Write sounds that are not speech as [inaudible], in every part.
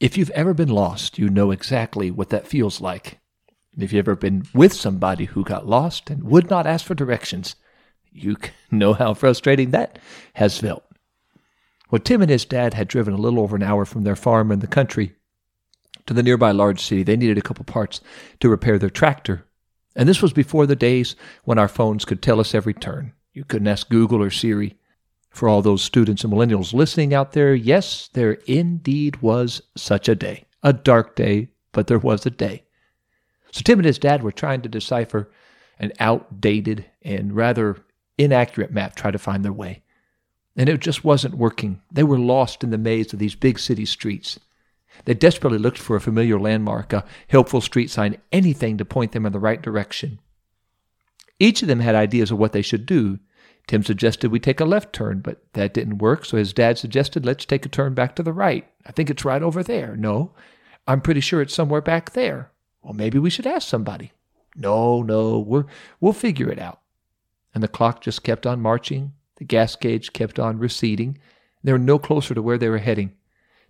If you've ever been lost, you know exactly what that feels like. If you've ever been with somebody who got lost and would not ask for directions, you [laughs] know how frustrating that has felt. Well, Tim and his dad had driven a little over an hour from their farm in the country to the nearby large city. They needed a couple parts to repair their tractor. And this was before the days when our phones could tell us every turn. You couldn't ask Google or Siri. For all those students and millennials listening out there, yes, there indeed was such a day. A dark day, but there was a day. So Tim and his dad were trying to decipher an outdated and rather inaccurate map, try to find their way. And it just wasn't working. They were lost in the maze of these big city streets. They desperately looked for a familiar landmark, a helpful street sign, anything to point them in the right direction. Each of them had ideas of what they should do, Tim suggested we take a left turn, but that didn't work, so his dad suggested let's take a turn back to the right. I think it's right over there. No, I'm pretty sure it's somewhere back there. Well, maybe we should ask somebody. No, no, we're, we'll figure it out. And the clock just kept on marching. The gas gauge kept on receding. They were no closer to where they were heading.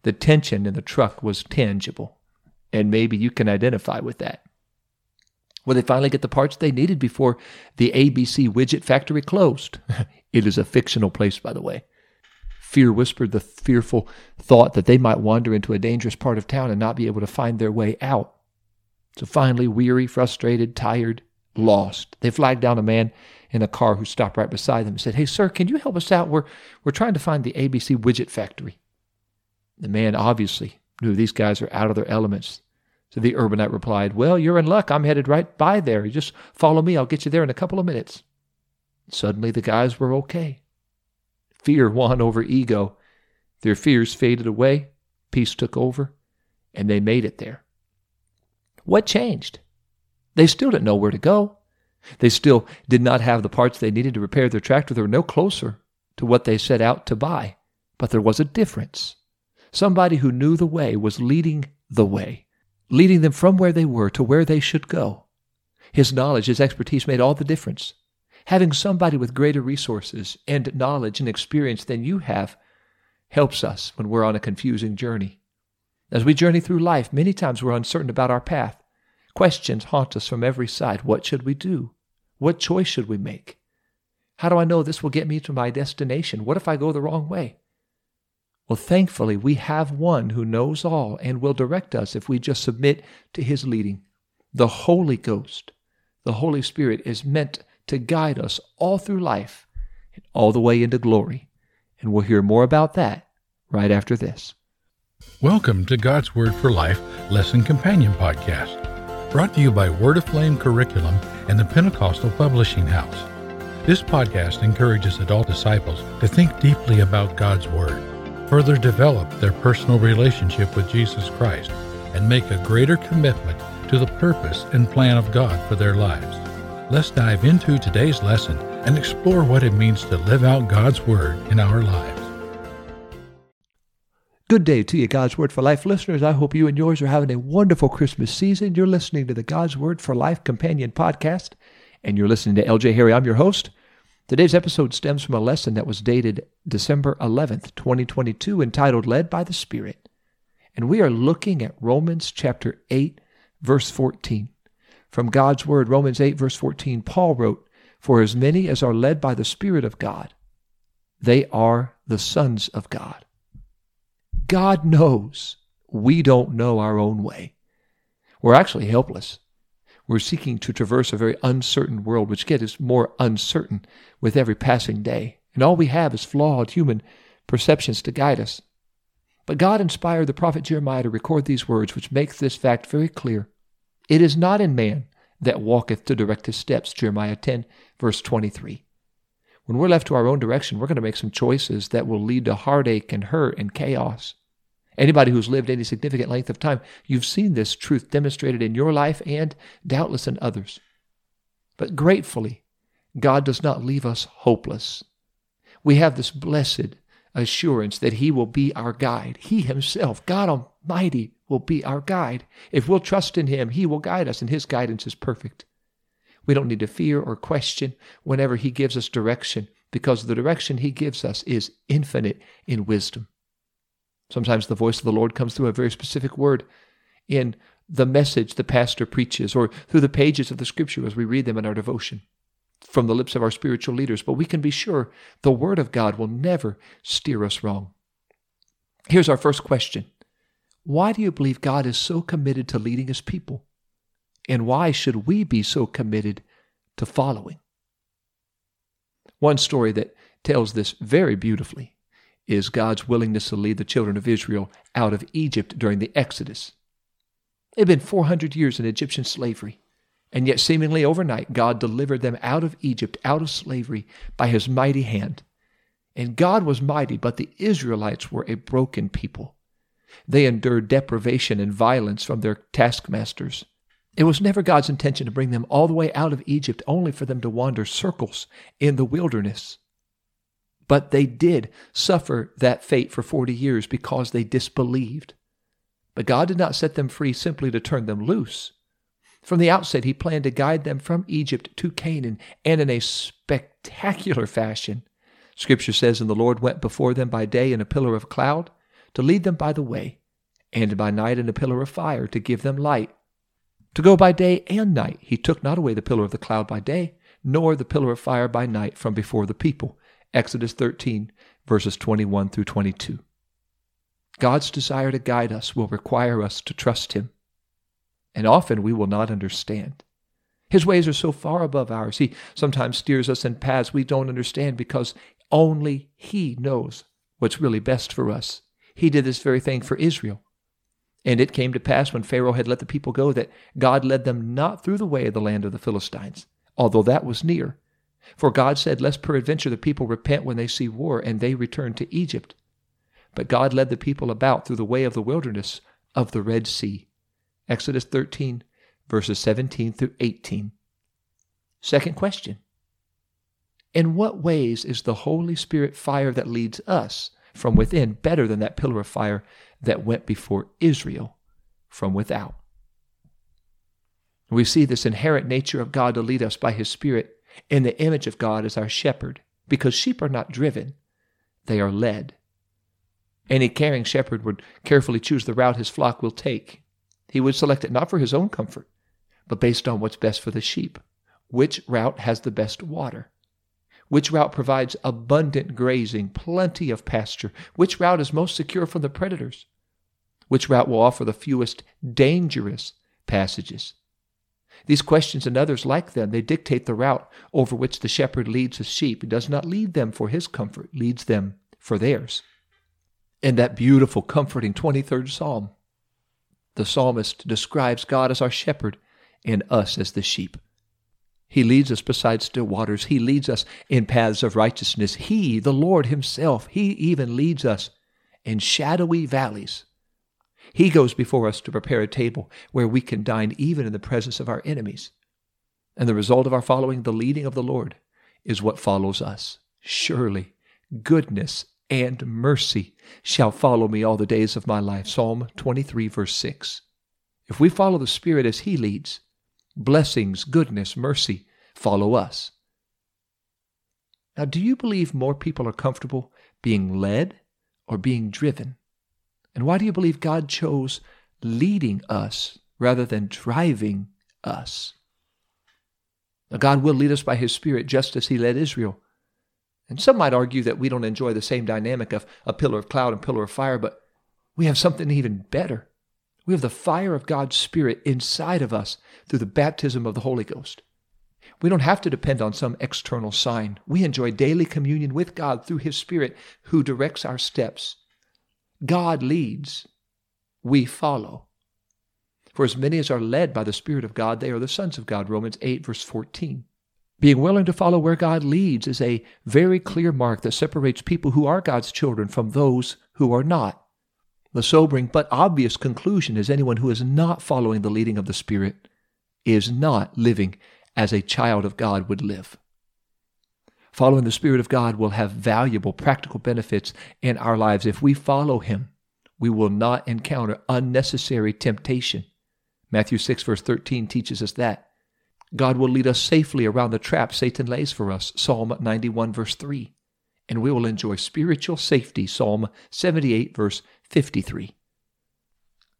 The tension in the truck was tangible. And maybe you can identify with that. Will they finally get the parts they needed before the ABC widget factory closed? [laughs] it is a fictional place, by the way. Fear whispered the fearful thought that they might wander into a dangerous part of town and not be able to find their way out. So finally, weary, frustrated, tired, lost, they flagged down a man in a car who stopped right beside them and said, Hey, sir, can you help us out? We're, we're trying to find the ABC widget factory. The man obviously knew these guys are out of their elements. So the urbanite replied, Well, you're in luck. I'm headed right by there. You just follow me. I'll get you there in a couple of minutes. Suddenly the guys were okay. Fear won over ego. Their fears faded away. Peace took over, and they made it there. What changed? They still didn't know where to go. They still did not have the parts they needed to repair their tractor. They were no closer to what they set out to buy. But there was a difference. Somebody who knew the way was leading the way leading them from where they were to where they should go. His knowledge, his expertise made all the difference. Having somebody with greater resources and knowledge and experience than you have helps us when we're on a confusing journey. As we journey through life, many times we're uncertain about our path. Questions haunt us from every side. What should we do? What choice should we make? How do I know this will get me to my destination? What if I go the wrong way? Well, thankfully, we have one who knows all and will direct us if we just submit to his leading. The Holy Ghost, the Holy Spirit, is meant to guide us all through life and all the way into glory. And we'll hear more about that right after this. Welcome to God's Word for Life Lesson Companion Podcast, brought to you by Word Aflame Curriculum and the Pentecostal Publishing House. This podcast encourages adult disciples to think deeply about God's Word further develop their personal relationship with Jesus Christ and make a greater commitment to the purpose and plan of God for their lives. Let's dive into today's lesson and explore what it means to live out God's Word in our lives. Good day to you, God's Word for Life listeners. I hope you and yours are having a wonderful Christmas season. You're listening to the God's Word for Life Companion podcast, and you're listening to LJ Harry. I'm your host. Today's episode stems from a lesson that was dated December 11th, 2022, entitled Led by the Spirit. And we are looking at Romans chapter 8, verse 14. From God's Word, Romans 8, verse 14, Paul wrote, For as many as are led by the Spirit of God, they are the sons of God. God knows we don't know our own way. We're actually helpless. We're seeking to traverse a very uncertain world, which gets more uncertain with every passing day. And all we have is flawed human perceptions to guide us. But God inspired the prophet Jeremiah to record these words, which makes this fact very clear. It is not in man that walketh to direct his steps, Jeremiah 10, verse 23. When we're left to our own direction, we're going to make some choices that will lead to heartache and hurt and chaos. Anybody who's lived any significant length of time, you've seen this truth demonstrated in your life and doubtless in others. But gratefully, God does not leave us hopeless. We have this blessed assurance that He will be our guide. He Himself, God Almighty, will be our guide. If we'll trust in Him, He will guide us, and His guidance is perfect. We don't need to fear or question whenever He gives us direction, because the direction He gives us is infinite in wisdom. Sometimes the voice of the Lord comes through a very specific word in the message the pastor preaches or through the pages of the scripture as we read them in our devotion from the lips of our spiritual leaders. But we can be sure the word of God will never steer us wrong. Here's our first question Why do you believe God is so committed to leading his people? And why should we be so committed to following? One story that tells this very beautifully is God's willingness to lead the children of Israel out of Egypt during the Exodus. It had been 400 years in Egyptian slavery, and yet seemingly overnight, God delivered them out of Egypt, out of slavery, by his mighty hand. And God was mighty, but the Israelites were a broken people. They endured deprivation and violence from their taskmasters. It was never God's intention to bring them all the way out of Egypt only for them to wander circles in the wilderness. But they did suffer that fate for 40 years because they disbelieved. But God did not set them free simply to turn them loose. From the outset, He planned to guide them from Egypt to Canaan, and in a spectacular fashion. Scripture says, And the Lord went before them by day in a pillar of cloud to lead them by the way, and by night in a pillar of fire to give them light. To go by day and night, He took not away the pillar of the cloud by day, nor the pillar of fire by night from before the people. Exodus 13, verses 21 through 22. God's desire to guide us will require us to trust Him, and often we will not understand. His ways are so far above ours. He sometimes steers us in paths we don't understand because only He knows what's really best for us. He did this very thing for Israel. And it came to pass when Pharaoh had let the people go that God led them not through the way of the land of the Philistines, although that was near, for God said, Lest peradventure the people repent when they see war, and they return to Egypt. But God led the people about through the way of the wilderness of the Red Sea. Exodus 13, verses 17 through 18. Second question In what ways is the Holy Spirit fire that leads us from within better than that pillar of fire that went before Israel from without? We see this inherent nature of God to lead us by His Spirit in the image of God as our shepherd, because sheep are not driven, they are led. Any caring shepherd would carefully choose the route his flock will take. He would select it not for his own comfort, but based on what's best for the sheep. Which route has the best water? Which route provides abundant grazing, plenty of pasture? Which route is most secure from the predators? Which route will offer the fewest dangerous passages? These questions and others like them, they dictate the route over which the shepherd leads his sheep. He does not lead them for his comfort, leads them for theirs. In that beautiful, comforting 23rd Psalm, the psalmist describes God as our shepherd and us as the sheep. He leads us beside still waters. He leads us in paths of righteousness. He, the Lord Himself, He even leads us in shadowy valleys he goes before us to prepare a table where we can dine even in the presence of our enemies. And the result of our following the leading of the Lord is what follows us. Surely goodness and mercy shall follow me all the days of my life. Psalm 23, verse 6. If we follow the Spirit as He leads, blessings, goodness, mercy follow us. Now, do you believe more people are comfortable being led or being driven? And why do you believe God chose leading us rather than driving us? Now, God will lead us by His Spirit just as He led Israel. And some might argue that we don't enjoy the same dynamic of a pillar of cloud and pillar of fire, but we have something even better. We have the fire of God's Spirit inside of us through the baptism of the Holy Ghost. We don't have to depend on some external sign. We enjoy daily communion with God through His Spirit who directs our steps God leads, we follow. For as many as are led by the Spirit of God, they are the sons of God. Romans 8, verse 14. Being willing to follow where God leads is a very clear mark that separates people who are God's children from those who are not. The sobering but obvious conclusion is anyone who is not following the leading of the Spirit is not living as a child of God would live. Following the Spirit of God will have valuable practical benefits in our lives. If we follow Him, we will not encounter unnecessary temptation. Matthew 6, verse 13 teaches us that. God will lead us safely around the trap Satan lays for us. Psalm 91, verse 3. And we will enjoy spiritual safety. Psalm 78, verse 53.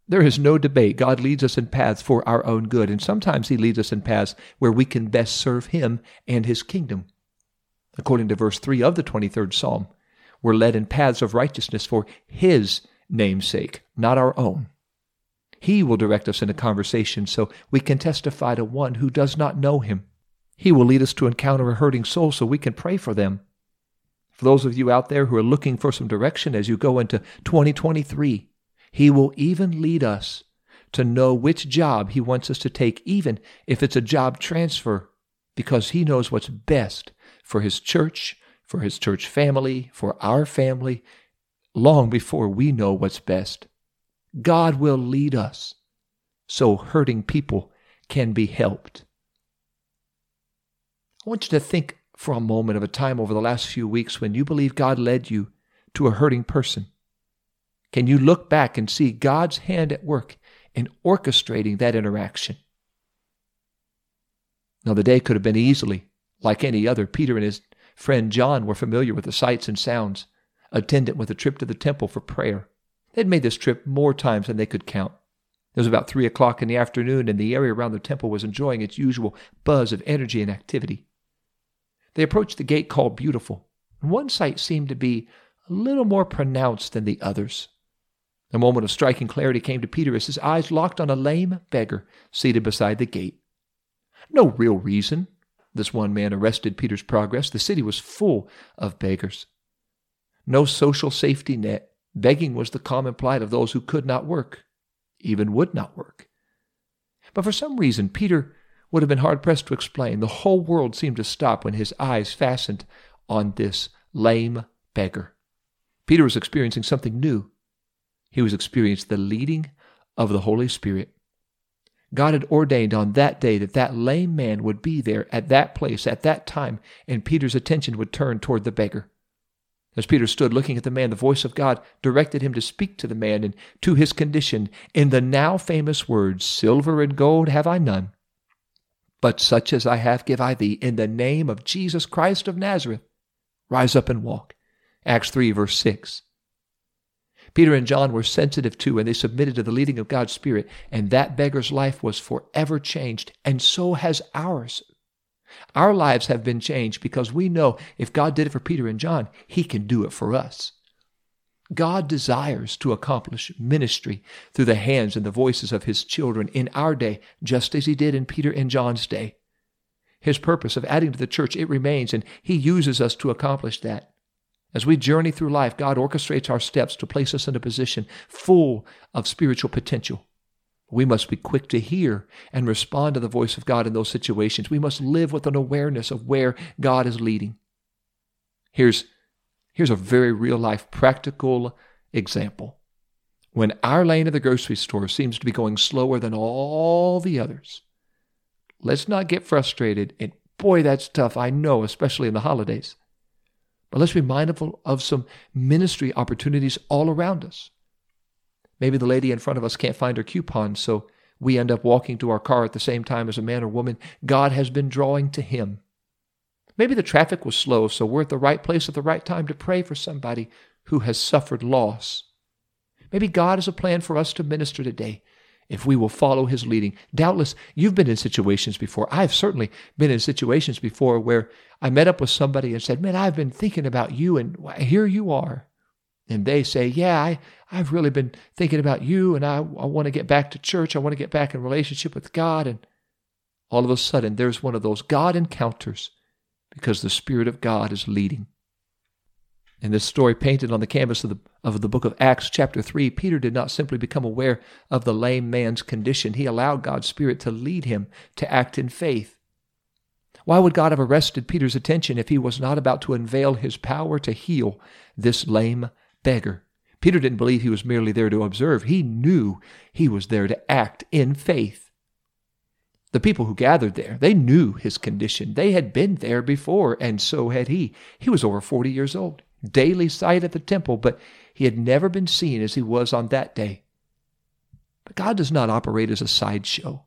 There is no debate. God leads us in paths for our own good, and sometimes He leads us in paths where we can best serve Him and His kingdom. According to verse 3 of the 23rd Psalm, we're led in paths of righteousness for His name's sake, not our own. He will direct us in a conversation so we can testify to one who does not know Him. He will lead us to encounter a hurting soul so we can pray for them. For those of you out there who are looking for some direction as you go into 2023, he will even lead us to know which job He wants us to take, even if it's a job transfer, because He knows what's best for His church, for His church family, for our family, long before we know what's best. God will lead us so hurting people can be helped. I want you to think for a moment of a time over the last few weeks when you believe God led you to a hurting person. Can you look back and see God's hand at work in orchestrating that interaction? Now, the day could have been easily like any other. Peter and his friend John were familiar with the sights and sounds, attendant with a trip to the temple for prayer. They'd made this trip more times than they could count. It was about three o'clock in the afternoon, and the area around the temple was enjoying its usual buzz of energy and activity. They approached the gate called Beautiful, and one sight seemed to be a little more pronounced than the others. A moment of striking clarity came to Peter as his eyes locked on a lame beggar seated beside the gate. No real reason this one man arrested Peter's progress. The city was full of beggars. No social safety net. Begging was the common plight of those who could not work, even would not work. But for some reason, Peter would have been hard pressed to explain. The whole world seemed to stop when his eyes fastened on this lame beggar. Peter was experiencing something new. He was experiencing the leading of the Holy Spirit. God had ordained on that day that that lame man would be there at that place at that time, and Peter's attention would turn toward the beggar. As Peter stood looking at the man, the voice of God directed him to speak to the man and to his condition in the now famous words, Silver and gold have I none, but such as I have give I thee, in the name of Jesus Christ of Nazareth. Rise up and walk. Acts 3, verse 6. Peter and John were sensitive to and they submitted to the leading of God's Spirit, and that beggar's life was forever changed, and so has ours. Our lives have been changed because we know if God did it for Peter and John, He can do it for us. God desires to accomplish ministry through the hands and the voices of His children in our day, just as He did in Peter and John's day. His purpose of adding to the church, it remains, and He uses us to accomplish that. As we journey through life, God orchestrates our steps to place us in a position full of spiritual potential. We must be quick to hear and respond to the voice of God in those situations. We must live with an awareness of where God is leading. Here's, here's a very real life practical example. When our lane at the grocery store seems to be going slower than all the others, let's not get frustrated. And boy, that's tough, I know, especially in the holidays. But let's be mindful of some ministry opportunities all around us. Maybe the lady in front of us can't find her coupon, so we end up walking to our car at the same time as a man or woman God has been drawing to him. Maybe the traffic was slow, so we're at the right place at the right time to pray for somebody who has suffered loss. Maybe God has a plan for us to minister today if we will follow his leading. Doubtless, you've been in situations before. I've certainly been in situations before where I met up with somebody and said, Man, I've been thinking about you, and here you are. And they say, Yeah, I, I've really been thinking about you, and I, I want to get back to church. I want to get back in relationship with God. And all of a sudden, there's one of those God encounters because the Spirit of God is leading. In this story painted on the canvas of the, of the book of Acts, chapter 3, Peter did not simply become aware of the lame man's condition. He allowed God's Spirit to lead him to act in faith. Why would God have arrested Peter's attention if he was not about to unveil his power to heal this lame beggar? Peter didn't believe he was merely there to observe. He knew he was there to act in faith. The people who gathered there, they knew his condition. They had been there before, and so had he. He was over 40 years old daily sight at the temple, but he had never been seen as he was on that day. But God does not operate as a sideshow.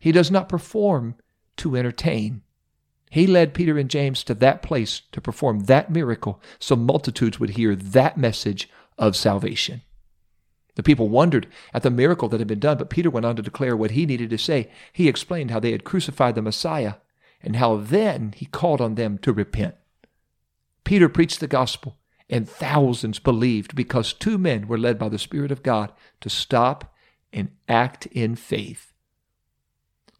He does not perform to entertain. He led Peter and James to that place to perform that miracle so multitudes would hear that message of salvation. The people wondered at the miracle that had been done, but Peter went on to declare what he needed to say. He explained how they had crucified the Messiah and how then he called on them to repent. Peter preached the gospel, and thousands believed because two men were led by the Spirit of God to stop and act in faith.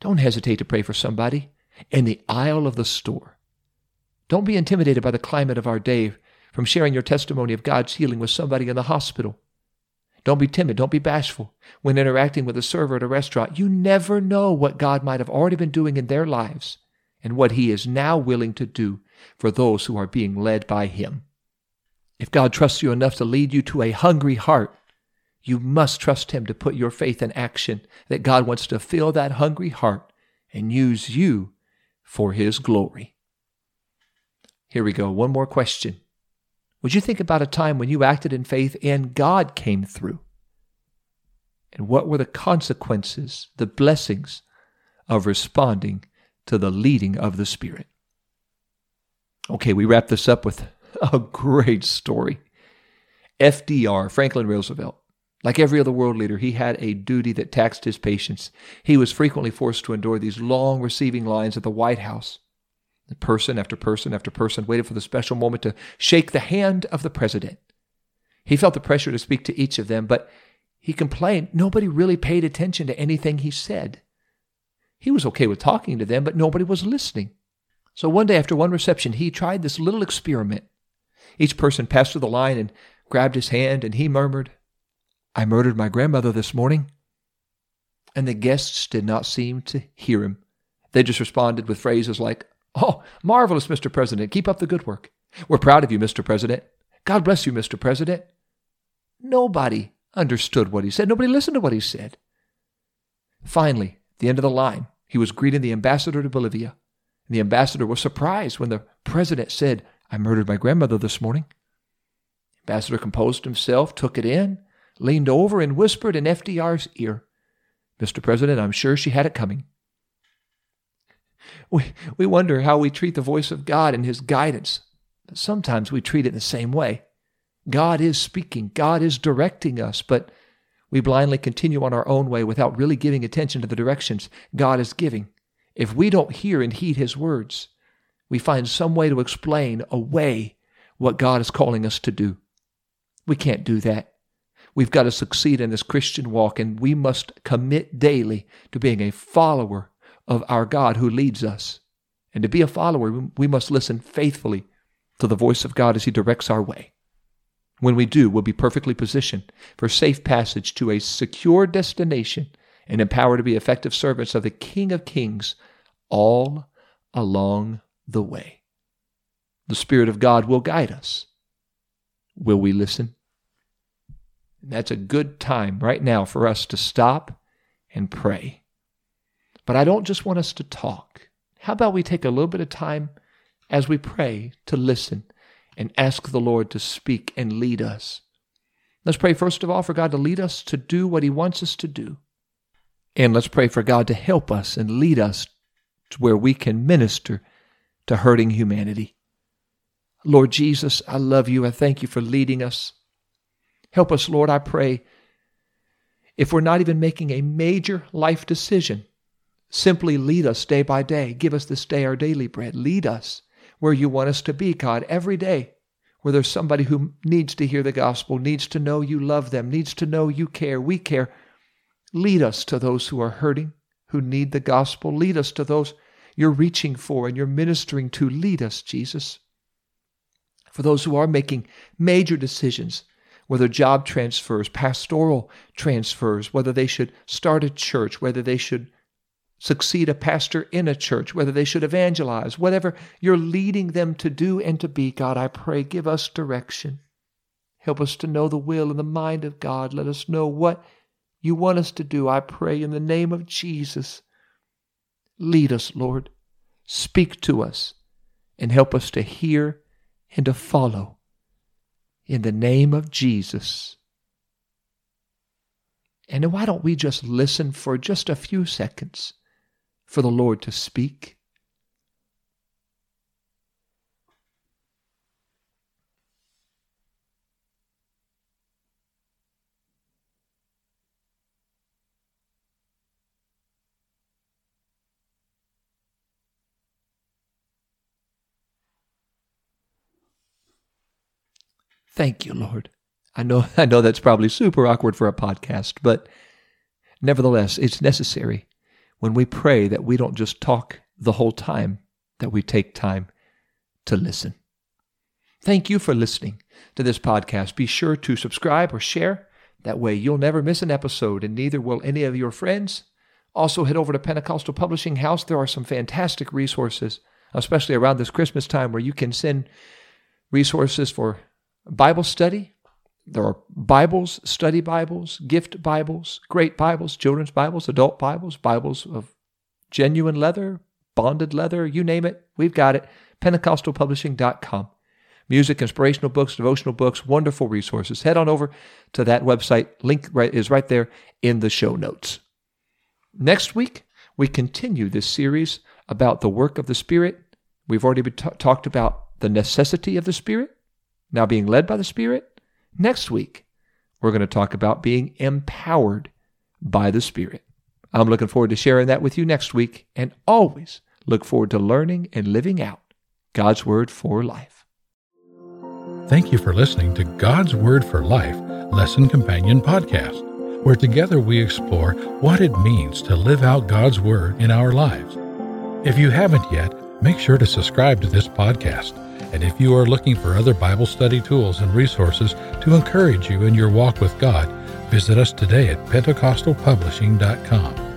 Don't hesitate to pray for somebody in the aisle of the store. Don't be intimidated by the climate of our day from sharing your testimony of God's healing with somebody in the hospital. Don't be timid. Don't be bashful. When interacting with a server at a restaurant, you never know what God might have already been doing in their lives and what He is now willing to do for those who are being led by Him. If God trusts you enough to lead you to a hungry heart, you must trust Him to put your faith in action, that God wants to fill that hungry heart and use you for His glory. Here we go. One more question. Would you think about a time when you acted in faith and God came through? And what were the consequences, the blessings of responding to the leading of the Spirit? Okay, we wrap this up with [laughs] a great story. FDR, Franklin Roosevelt, like every other world leader, he had a duty that taxed his patience. He was frequently forced to endure these long receiving lines at the White House. Person after person after person waited for the special moment to shake the hand of the president. He felt the pressure to speak to each of them, but he complained nobody really paid attention to anything he said. He was okay with talking to them, but nobody was listening. So one day after one reception, he tried this little experiment. Each person passed through the line and grabbed his hand, and he murmured, I murdered my grandmother this morning. And the guests did not seem to hear him. They just responded with phrases like, Oh, marvelous, Mr. President. Keep up the good work. We're proud of you, Mr. President. God bless you, Mr. President. Nobody understood what he said. Nobody listened to what he said. Finally, at the end of the line, he was greeting the ambassador to Bolivia. And the ambassador was surprised when the president said, I murdered my grandmother this morning. The ambassador composed himself, took it in, leaned over, and whispered in FDR's ear, Mr. President, I'm sure she had it coming. We, we wonder how we treat the voice of God and His guidance. But sometimes we treat it the same way. God is speaking, God is directing us, but we blindly continue on our own way without really giving attention to the directions God is giving. If we don't hear and heed His words, we find some way to explain away what God is calling us to do. We can't do that. We've got to succeed in this Christian walk, and we must commit daily to being a follower of our God who leads us. And to be a follower, we must listen faithfully to the voice of God as He directs our way. When we do, we'll be perfectly positioned for safe passage to a secure destination and empowered to be effective servants of the King of Kings all along the way. The Spirit of God will guide us. Will we listen? that's a good time right now for us to stop and pray. But I don't just want us to talk. How about we take a little bit of time as we pray to listen and ask the Lord to speak and lead us? Let's pray first of all for God to lead us to do what He wants us to do. And let's pray for God to help us and lead us to where we can minister to hurting humanity. Lord Jesus, I love you. I thank you for leading us. Help us, Lord, I pray. If we're not even making a major life decision, Simply lead us day by day. Give us this day our daily bread. Lead us where you want us to be, God, every day. Where there's somebody who needs to hear the gospel, needs to know you love them, needs to know you care, we care. Lead us to those who are hurting, who need the gospel. Lead us to those you're reaching for and you're ministering to. Lead us, Jesus. For those who are making major decisions, whether job transfers, pastoral transfers, whether they should start a church, whether they should succeed a pastor in a church, whether they should evangelize, whatever you're leading them to do and to be, God, I pray, give us direction. Help us to know the will and the mind of God. Let us know what you want us to do. I pray in the name of Jesus. Lead us, Lord. Speak to us and help us to hear and to follow. In the name of Jesus. And why don't we just listen for just a few seconds? for the Lord to speak. Thank you, Lord. I know [laughs] I know that's probably super awkward for a podcast, but nevertheless, it's necessary when we pray that we don't just talk the whole time, that we take time to listen. Thank you for listening to this podcast. Be sure to subscribe or share. That way you'll never miss an episode, and neither will any of your friends. Also, head over to Pentecostal Publishing House. There are some fantastic resources, especially around this Christmas time, where you can send resources for Bible study. There are Bibles, study Bibles, gift Bibles, great Bibles, children's Bibles, adult Bibles, Bibles of genuine leather, bonded leather, you name it, we've got it. PentecostalPublishing.com. Music, inspirational books, devotional books, wonderful resources. Head on over to that website. Link right, is right there in the show notes. Next week, we continue this series about the work of the Spirit. We've already t- talked about the necessity of the Spirit, now being led by the Spirit. Next week, we're going to talk about being empowered by the Spirit. I'm looking forward to sharing that with you next week and always look forward to learning and living out God's Word for life. Thank you for listening to God's Word for Life Lesson Companion Podcast, where together we explore what it means to live out God's Word in our lives. If you haven't yet, make sure to subscribe to this podcast. And if you are looking for other Bible study tools and resources to encourage you in your walk with God, visit us today at PentecostalPublishing.com.